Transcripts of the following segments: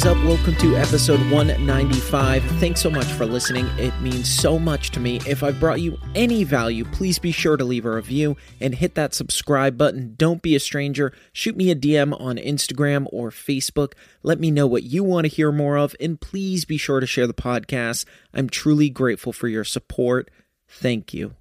Is up? Welcome to episode 195. Thanks so much for listening. It means so much to me. If I've brought you any value, please be sure to leave a review and hit that subscribe button. Don't be a stranger. Shoot me a DM on Instagram or Facebook. Let me know what you want to hear more of, and please be sure to share the podcast. I'm truly grateful for your support. Thank you.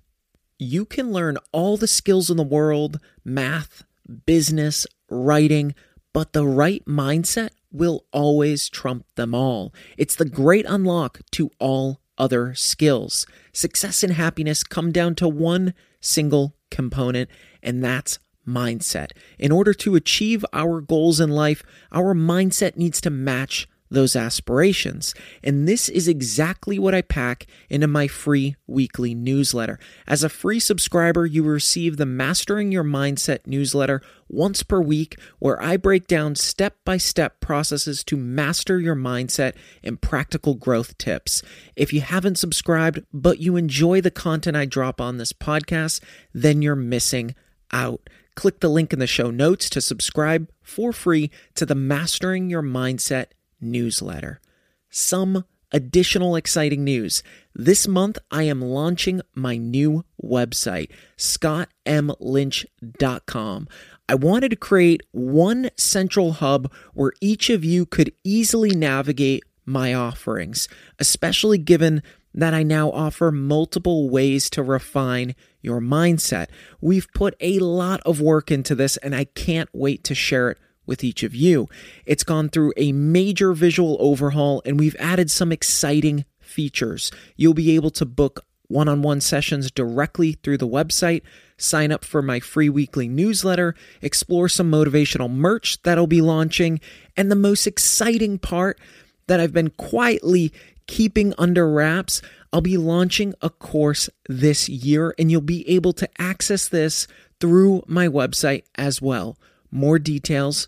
You can learn all the skills in the world math, business, writing, but the right mindset will always trump them all. It's the great unlock to all other skills. Success and happiness come down to one single component, and that's mindset. In order to achieve our goals in life, our mindset needs to match those aspirations. And this is exactly what I pack into my free weekly newsletter. As a free subscriber, you receive the Mastering Your Mindset newsletter once per week, where I break down step by step processes to master your mindset and practical growth tips. If you haven't subscribed, but you enjoy the content I drop on this podcast, then you're missing out. Click the link in the show notes to subscribe for free to the Mastering Your Mindset newsletter. Some additional exciting news. This month, I am launching my new website, scottmlynch.com. I wanted to create one central hub where each of you could easily navigate my offerings, especially given that I now offer multiple ways to refine your mindset. We've put a lot of work into this, and I can't wait to share it with each of you. It's gone through a major visual overhaul and we've added some exciting features. You'll be able to book one on one sessions directly through the website, sign up for my free weekly newsletter, explore some motivational merch that'll be launching, and the most exciting part that I've been quietly keeping under wraps. I'll be launching a course this year, and you'll be able to access this through my website as well. More details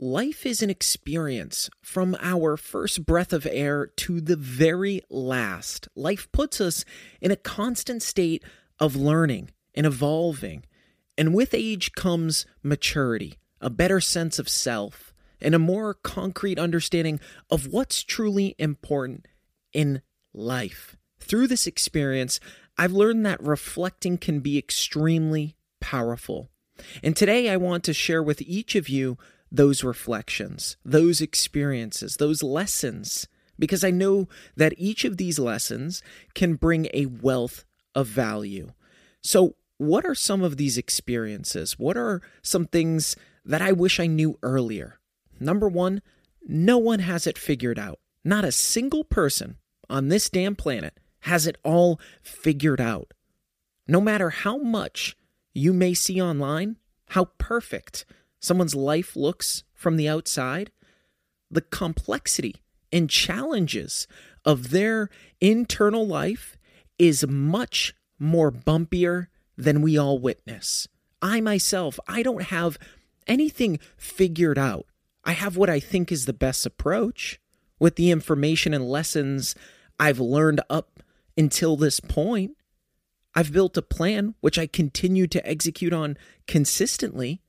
Life is an experience from our first breath of air to the very last. Life puts us in a constant state of learning and evolving. And with age comes maturity, a better sense of self, and a more concrete understanding of what's truly important in life. Through this experience, I've learned that reflecting can be extremely powerful. And today I want to share with each of you those reflections, those experiences, those lessons, because I know that each of these lessons can bring a wealth of value. So, what are some of these experiences? What are some things that I wish I knew earlier? Number one, no one has it figured out. Not a single person on this damn planet has it all figured out. No matter how much you may see online, how perfect someone's life looks from the outside, the complexity and challenges of their internal life is much more bumpier than we all witness. I myself, I don't have anything figured out. I have what I think is the best approach with the information and lessons I've learned up until this point. I've built a plan which I continue to execute on consistently,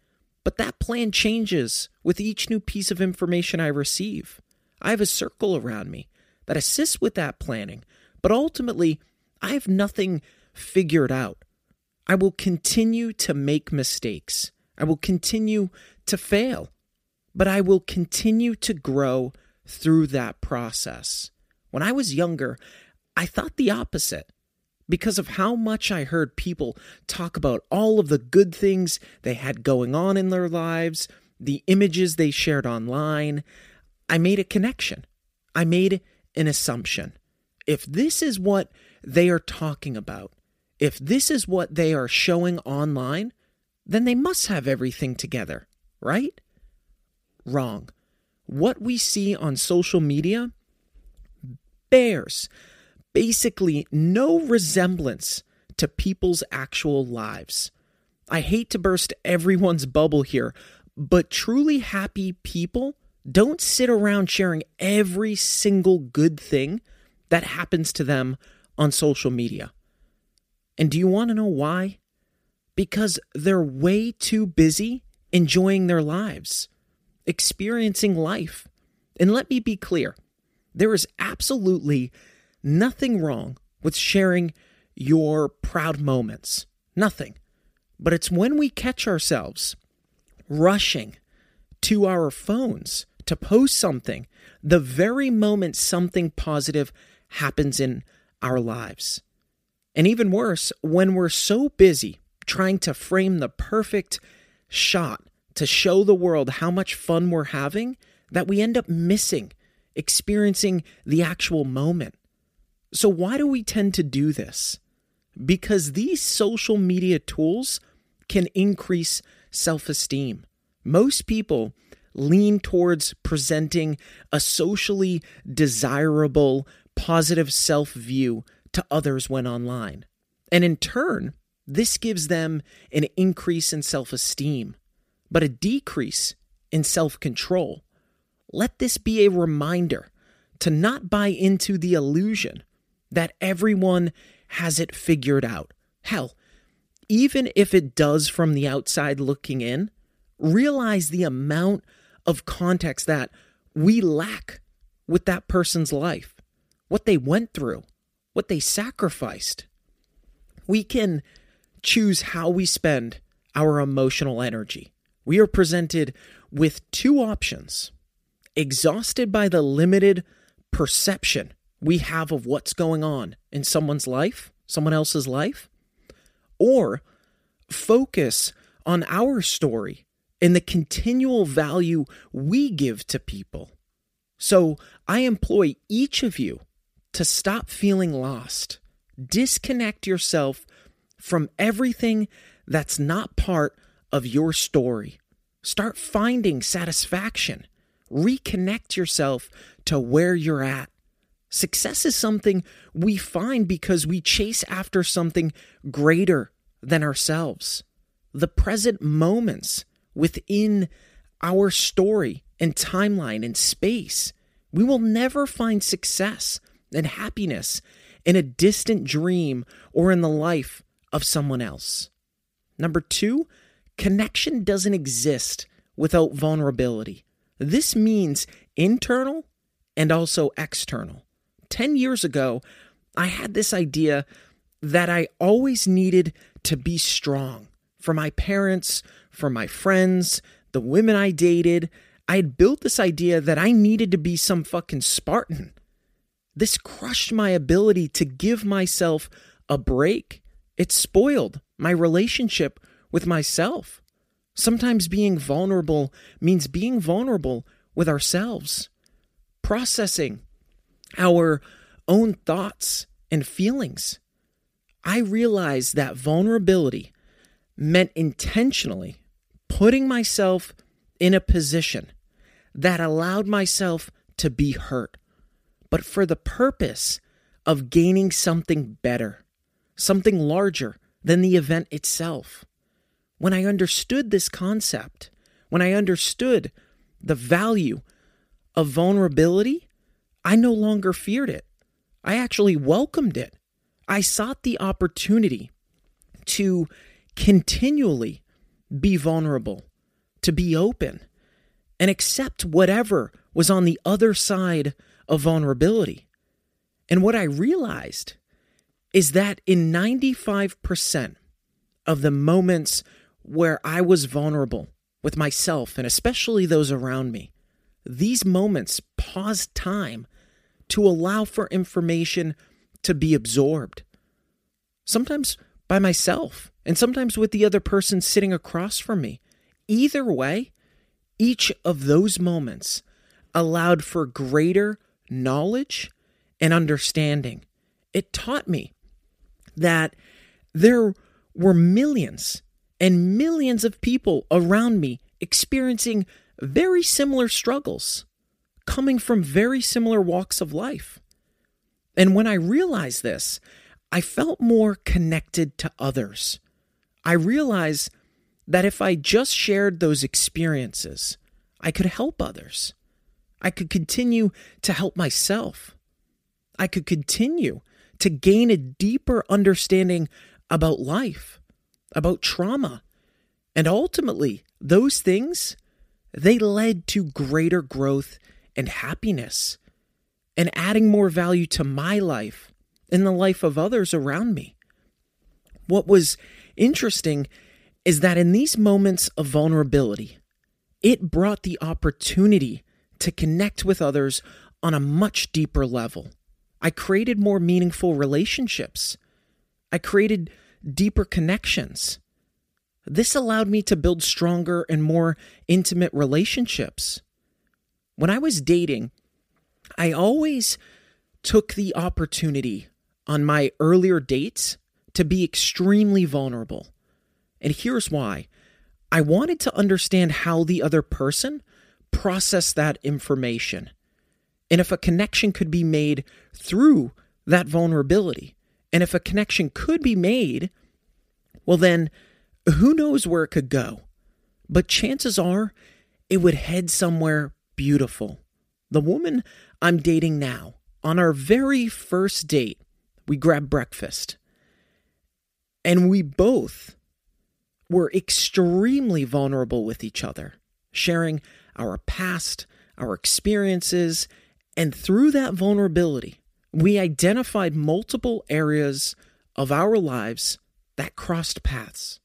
but that plan changes with each new piece of information I receive. I have a circle around me that assists with that planning, but ultimately, I have nothing figured out. I will continue to make mistakes. I will continue to fail, but I will continue to grow through that process. When I was younger, I thought the opposite because of how much I heard people talk about all of the good things they had going on in their lives, the images they shared online. I made a connection. I made an assumption. If this is what they are talking about, if this is what they are showing online, then they must have everything together, right? Wrong. What we see on social media bears basically no resemblance to people's actual lives. I hate to burst everyone's bubble here, but truly happy people don't sit around sharing every single good thing that happens to them on social media. And do you want to know why? Because they're way too busy enjoying their lives, experiencing life. And let me be clear there is absolutely nothing wrong with sharing your proud moments. Nothing. But it's when we catch ourselves rushing to our phones to post something the very moment something positive happens in our lives. And even worse, when we're so busy trying to frame the perfect shot to show the world how much fun we're having that we end up missing experiencing the actual moment. So, why do we tend to do this? Because these social media tools can increase self esteem. Most people lean towards presenting a socially desirable, positive self view to others when online. And in turn, this gives them an increase in self esteem, but a decrease in self control. Let this be a reminder to not buy into the illusion that everyone has it figured out. Hell, even if it does from the outside looking in, realize the amount of context that we lack with that person's life, what they went through, what they sacrificed. We can choose how we spend our emotional energy. We are presented with two options exhausted by the limited perception we have of what's going on in someone's life, someone else's life, or focus on our story and the continual value we give to people. So I employ each of you to stop feeling lost. Disconnect yourself from everything that's not part of your story. Start finding satisfaction. Reconnect yourself to where you're at. Success is something we find because we chase after something greater than ourselves. The present moments within our story and timeline and space. We will never find success and happiness in a distant dream or in the life of someone else. Number two, connection doesn't exist without vulnerability. This means internal and also external. 10 years ago, I had this idea that I always needed to be strong for my parents, for my friends, the women I dated. I had built this idea that I needed to be some fucking Spartan. This crushed my ability to give myself a break. It spoiled my relationship with myself. Sometimes being vulnerable means being vulnerable with ourselves, processing our own thoughts and feelings. I realized that vulnerability meant intentionally putting myself in a position that allowed myself to be hurt, but for the purpose of gaining something better, something larger than the event itself. When I understood this concept, when I understood the value of vulnerability, I no longer feared it. I actually welcomed it. I sought the opportunity to continually be vulnerable, to be open, and accept whatever was on the other side of vulnerability. And what I realized is that in 95% of the moments where I was vulnerable with myself and especially those around me, these moments paused time to allow for information to be absorbed. Sometimes by myself, and sometimes with the other person sitting across from me. Either way, each of those moments allowed for greater knowledge and understanding. It taught me that there were millions and millions of people around me experiencing very similar struggles, coming from very similar walks of life. And when I realized this, I felt more connected to others. I realized that if I just shared those experiences, I could help others. I could continue to help myself. I could continue to gain a deeper understanding about life, about trauma. And ultimately, those things, they led to greater growth and happiness and adding more value to my life and the life of others around me. What was interesting is that in these moments of vulnerability, it brought the opportunity to connect with others on a much deeper level. I created more meaningful relationships. I created deeper connections. This allowed me to build stronger and more intimate relationships. When I was dating, I always took the opportunity on my earlier dates to be extremely vulnerable. And here's why I wanted to understand how the other person processed that information and if a connection could be made through that vulnerability. And if a connection could be made, well, then who knows where it could go? But chances are it would head somewhere beautiful. The woman I'm dating now, on our very first date, we grabbed breakfast. And we both were extremely vulnerable with each other, sharing our past, our experiences, and through that vulnerability, we identified multiple areas of our lives that crossed paths.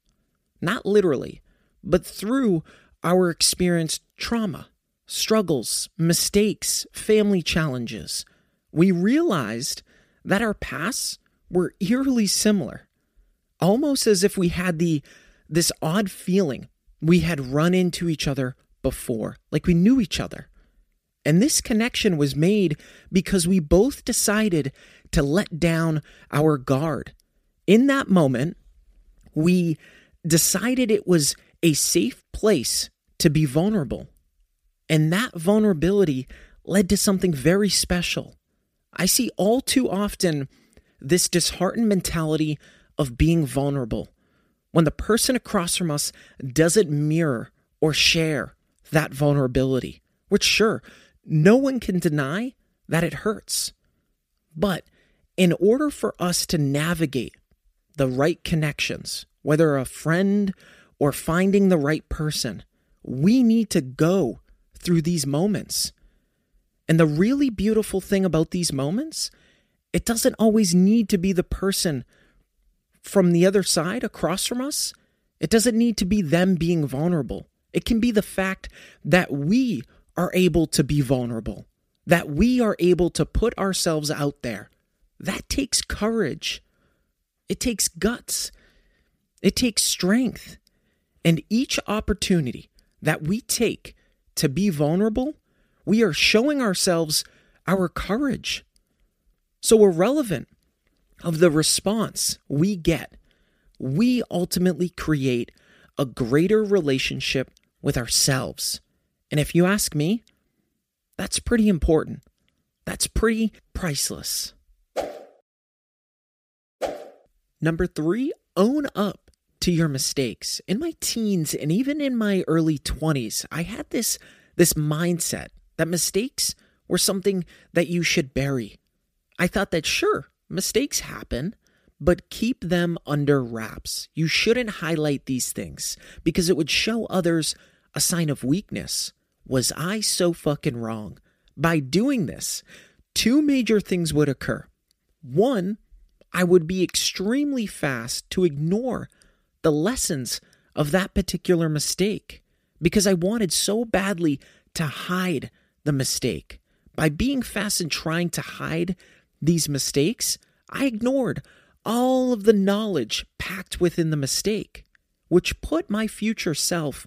Not literally, but through our experienced trauma, struggles, mistakes, family challenges. We realized that our pasts were eerily similar, almost as if we had the this odd feeling we had run into each other before, like we knew each other. And this connection was made because we both decided to let down our guard. In that moment, we decided it was a safe place to be vulnerable. And that vulnerability led to something very special. I see all too often this disheartened mentality of being vulnerable when the person across from us doesn't mirror or share that vulnerability, which, sure, no one can deny that it hurts. But in order for us to navigate the right connections, whether a friend or finding the right person, we need to go through these moments. And the really beautiful thing about these moments, it doesn't always need to be the person from the other side across from us. It doesn't need to be them being vulnerable. It can be the fact that we are able to be vulnerable, that we are able to put ourselves out there. That takes courage. It takes guts. It takes strength. And each opportunity that we take to be vulnerable we are showing ourselves our courage. So, irrelevant of the response we get, we ultimately create a greater relationship with ourselves. And if you ask me, That's pretty important. That's pretty priceless. Number three, own up to your mistakes. In my teens and even in my early 20s, I had this, this mindset that mistakes were something that you should bury. I thought that sure, mistakes happen, but keep them under wraps. You shouldn't highlight these things because it would show others a sign of weakness. Was I so fucking wrong? By doing this, two major things would occur. One, I would be extremely fast to ignore the lessons of that particular mistake because I wanted so badly to hide the mistake. By being fast and trying to hide these mistakes, I ignored all of the knowledge packed within the mistake, which put my future self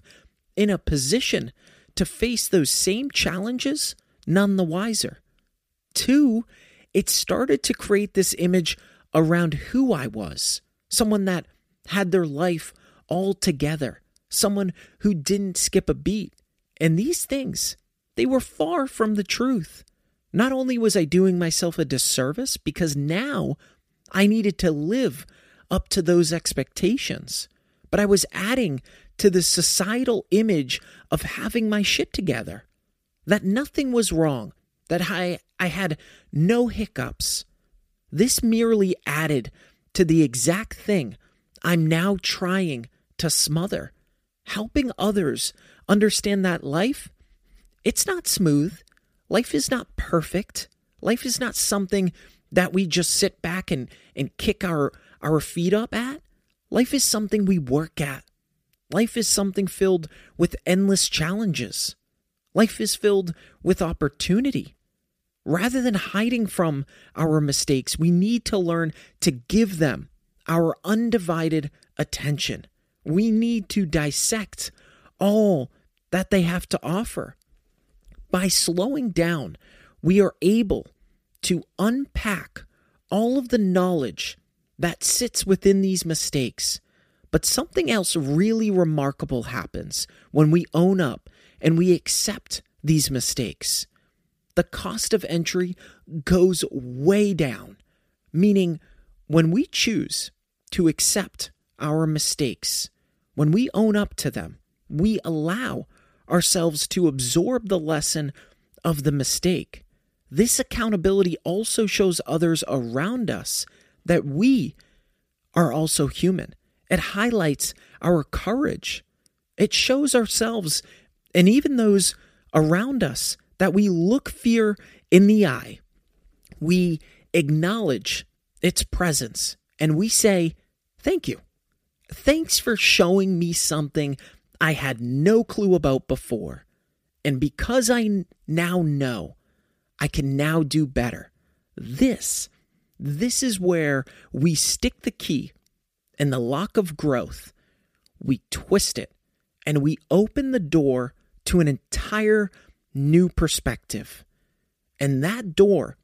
in a position to face those same challenges none the wiser. Two, it started to create this image around who I was someone that had their life all together, someone who didn't skip a beat. And these things, they were far from the truth. Not only was I doing myself a disservice because now I needed to live up to those expectations, but I was adding to the societal image of having my shit together. That nothing was wrong, that I, I had no hiccups. This merely added to the exact thing I'm now trying to smother, helping others understand that life, it's not smooth. Life is not perfect. Life is not something that we just sit back and, and kick our, our feet up at. Life is something we work at. Life is something filled with endless challenges. Life is filled with opportunity. Rather than hiding from our mistakes, we need to learn to give them our undivided attention. We need to dissect all that they have to offer. By slowing down, we are able to unpack all of the knowledge that sits within these mistakes. But something else really remarkable happens when we own up and we accept these mistakes. The cost of entry goes way down, meaning when we choose to accept our mistakes, when we own up to them, we allow ourselves to absorb the lesson of the mistake. This accountability also shows others around us that we are also human. It highlights our courage. It shows ourselves and even those around us that we look fear in the eye. We acknowledge its presence and we say, Thank you. Thanks for showing me something I had no clue about before. And because I now know, I can now do better. This, this is where we stick the key in the lock of growth. We twist it and we open the door to an entire new perspective. And that door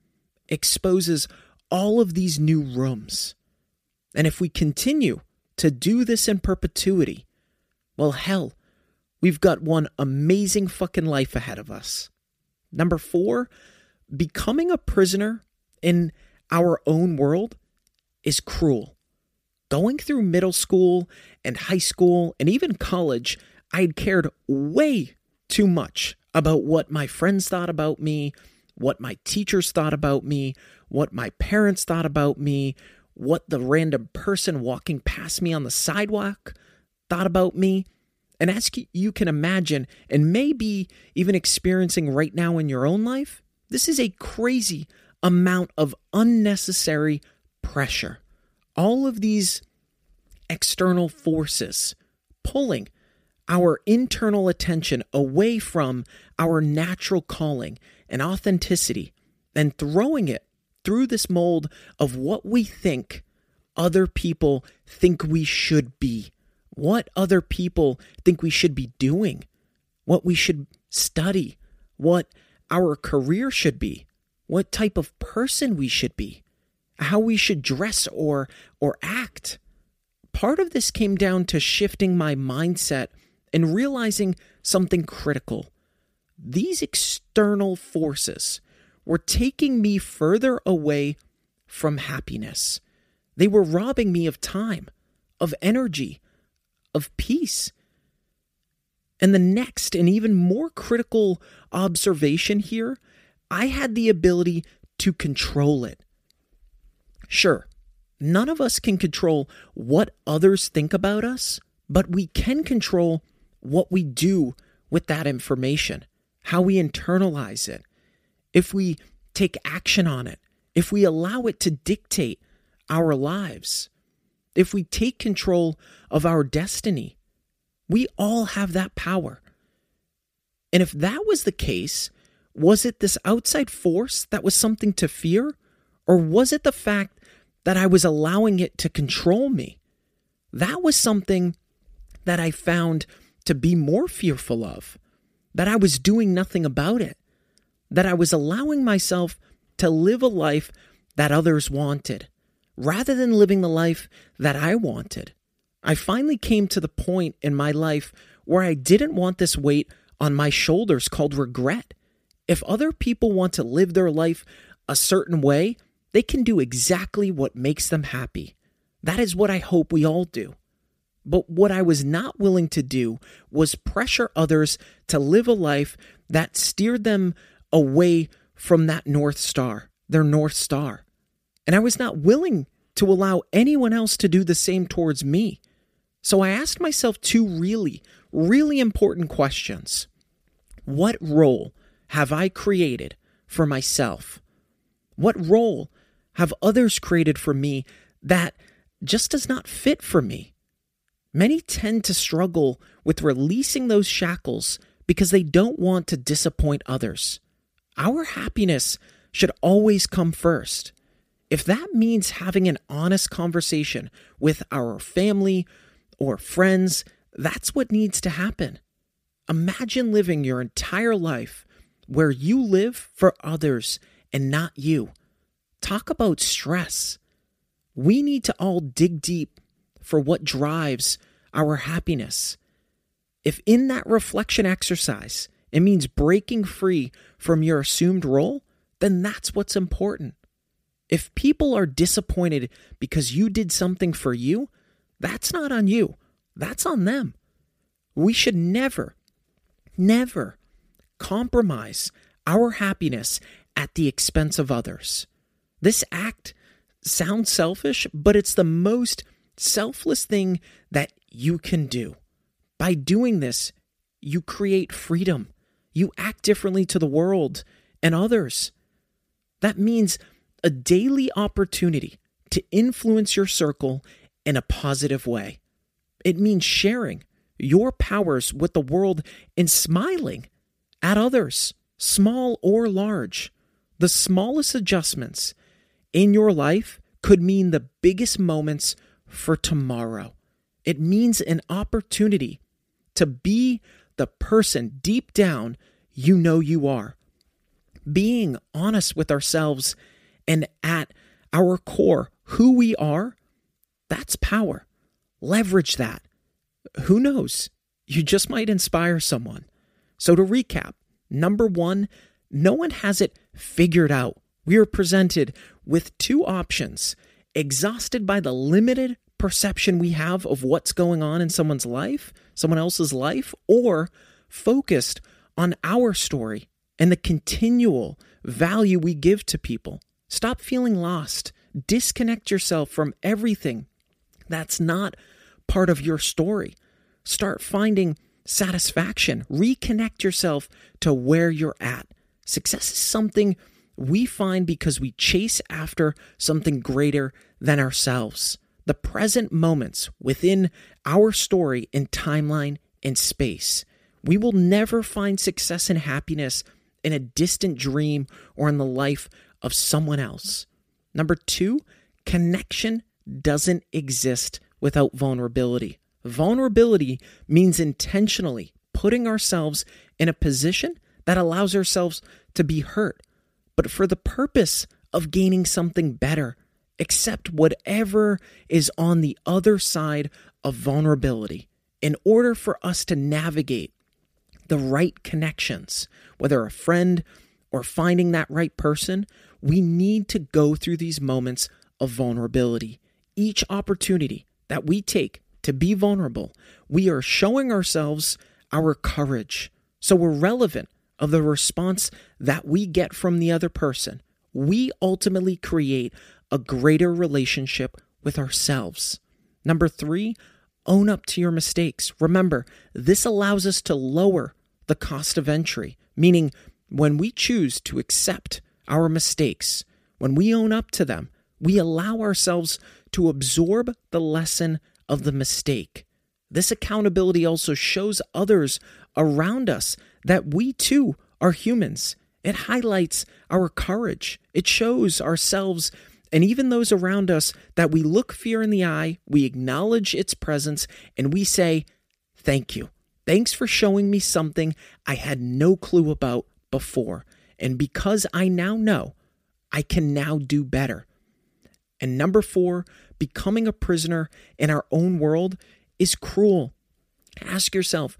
exposes all of these new rooms. And if we continue to do this in perpetuity, well, hell, we've got one amazing fucking life ahead of us. Number four, becoming a prisoner in our own world is cruel. Going through middle school and high school and even college, I had cared way too much about what my friends thought about me, what my teachers thought about me, what my parents thought about me, what the random person walking past me on the sidewalk thought about me. And as you can imagine, and maybe even experiencing right now in your own life, this is a crazy amount of unnecessary pressure. All of these external forces pulling our internal attention away from our natural calling and authenticity and throwing it through this mold of what we think other people think we should be, what other people think we should be doing, what we should study, what our career should be, what type of person we should be, how we should dress or or act. Part of this came down to shifting my mindset and realizing something critical. These external forces were taking me further away from happiness. They were robbing me of time, of energy, of peace. And the next and even more critical observation here I had the ability to control it. Sure, none of us can control what others think about us, but we can control what we do with that information, how we internalize it, if we take action on it, if we allow it to dictate our lives, if we take control of our destiny. We all have that power. And if that was the case, was it this outside force that was something to fear? Or was it the fact that I was allowing it to control me? That was something that I found to be more fearful of, that I was doing nothing about it, that I was allowing myself to live a life that others wanted, rather than living the life that I wanted. I finally came to the point in my life where I didn't want this weight on my shoulders called regret. If other people want to live their life a certain way, they can do exactly what makes them happy. That is what I hope we all do. But what I was not willing to do was pressure others to live a life that steered them away from that North Star, their North Star. And I was not willing to allow anyone else to do the same towards me. So I asked myself two really, really important questions. What role have I created for myself? What role have others created for me that just does not fit for me? Many tend to struggle with releasing those shackles because they don't want to disappoint others. Our happiness should always come first. If that means having an honest conversation with our family or friends, that's what needs to happen. Imagine living your entire life where you live for others and not you. Talk about stress. We need to all dig deep for what drives our happiness. If in that reflection exercise it means breaking free from your assumed role, then that's what's important. If people are disappointed because you did something for you, that's not on you, that's on them. We should never, never compromise our happiness at the expense of others. This act sounds selfish, but it's the most selfless thing that you can do. By doing this, you create freedom. You act differently to the world and others. That means a daily opportunity to influence your circle in a positive way. It means sharing your powers with the world and smiling at others, small or large. The smallest adjustments in your life could mean the biggest moments for tomorrow. It means an opportunity to be the person deep down you know you are. Being honest with ourselves and at our core, who we are, that's power. Leverage that. Who knows? You just might inspire someone. So, to recap, number one, no one has it figured out. We are presented with two options exhausted by the limited perception we have of what's going on in someone's life, someone else's life, or focused on our story and the continual value we give to people. Stop feeling lost. Disconnect yourself from everything that's not part of your story. Start finding satisfaction. Reconnect yourself to where you're at. Success is something we find because we chase after something greater than ourselves. The present moments within our story and timeline and space. We will never find success and happiness in a distant dream or in the life of someone else. Number two, connection doesn't exist without vulnerability. Vulnerability means intentionally putting ourselves in a position that allows ourselves to be hurt, but for the purpose of gaining something better. Accept whatever is on the other side of vulnerability in order for us to navigate the right connections, whether a friend or finding that right person, we need to go through these moments of vulnerability. Each opportunity that we take to be vulnerable, we are showing ourselves our courage. So we're relevant of the response that we get from the other person. We ultimately create a greater relationship with ourselves. Number three, own up to your mistakes. Remember, this allows us to lower the cost of entry, meaning when we choose to accept our mistakes, when we own up to them, we allow ourselves to absorb the lesson of the mistake. This accountability also shows others around us that we too are humans. It highlights our courage. It shows ourselves and even those around us that we look fear in the eye, we acknowledge its presence, and we say, Thank you. Thanks for showing me something I had no clue about before. And because I now know, I can now do better. And number four, becoming a prisoner in our own world is cruel. Ask yourself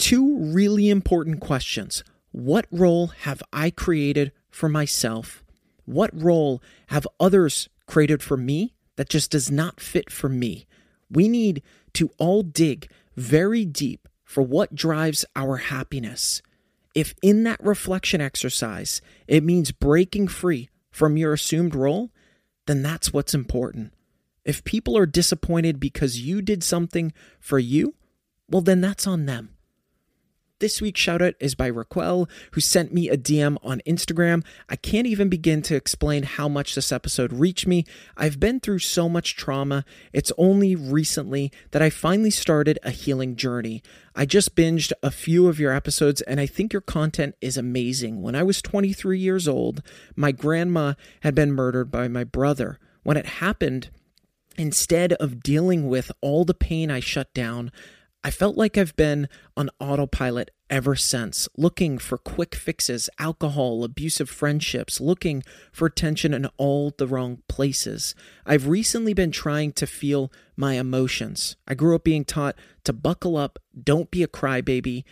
two really important questions. What role have I created for myself? What role have others created for me that just does not fit for me? We need to all dig very deep for what drives our happiness. If in that reflection exercise it means breaking free from your assumed role, then that's what's important. If people are disappointed because you did something for you, well, then that's on them. This week's shoutout is by Raquel, who sent me a DM on Instagram. I can't even begin to explain how much this episode reached me. I've been through so much trauma. It's only recently that I finally started a healing journey. I just binged a few of your episodes and I think your content is amazing. When I was 23 years old, my grandma had been murdered by my brother. When it happened, instead of dealing with all the pain I shut down, I felt like I've been on autopilot ever since, looking for quick fixes, alcohol, abusive friendships, looking for attention in all the wrong places. I've recently been trying to feel my emotions. I grew up being taught to buckle up, don't be a crybaby.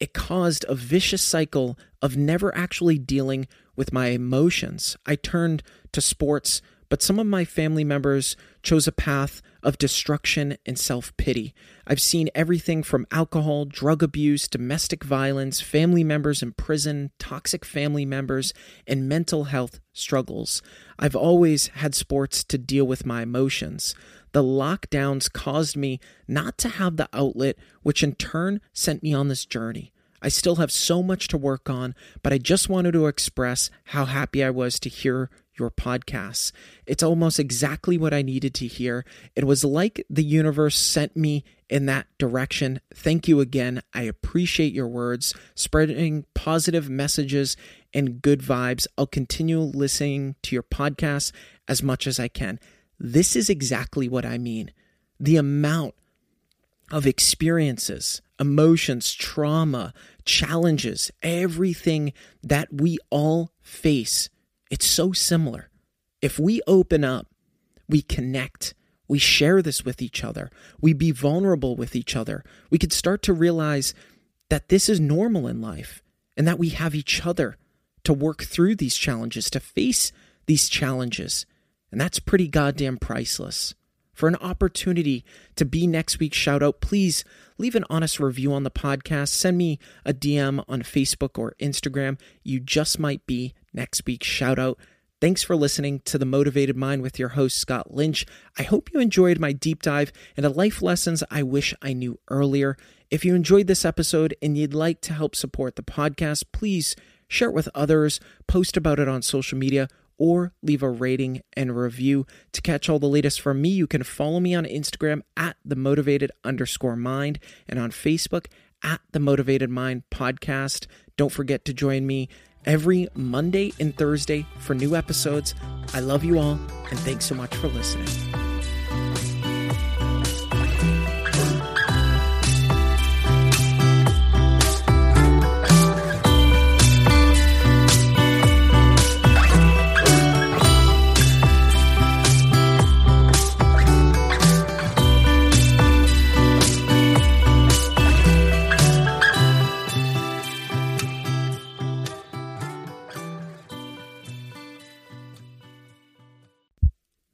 It caused a vicious cycle of never actually dealing with my emotions. I turned to sports but some of my family members chose a path of destruction and self pity. I've seen everything from alcohol, drug abuse, domestic violence, family members in prison, toxic family members, and mental health struggles. I've always had sports to deal with my emotions. The lockdowns caused me not to have the outlet, which in turn sent me on this journey. I still have so much to work on, but I just wanted to express how happy I was to hear your podcasts. It's almost exactly what I needed to hear. It was like the universe sent me in that direction. Thank you again. I appreciate your words, spreading positive messages and good vibes. I'll continue listening to your podcasts as much as I can. This is exactly what I mean. The amount of experiences, emotions, trauma, challenges, everything that we all face it's so similar. If we open up, we connect, we share this with each other, we be vulnerable with each other, we could start to realize that this is normal in life and that we have each other to work through these challenges, to face these challenges. And that's pretty goddamn priceless. For an opportunity to be next week's shout out, please leave an honest review on the podcast. Send me a DM on Facebook or Instagram. You just might be next week's shout out. Thanks for listening to The Motivated Mind with your host, Scott Lynch. I hope you enjoyed my deep dive into life lessons I wish I knew earlier. If you enjoyed this episode and you'd like to help support the podcast, please share it with others, post about it on social media, or leave a rating and review. To catch all the latest from me, you can follow me on Instagram at the motivated underscore mind and on Facebook at the motivated mind podcast. Don't forget to join me every Monday and Thursday for new episodes. I love you all, and thanks so much for listening.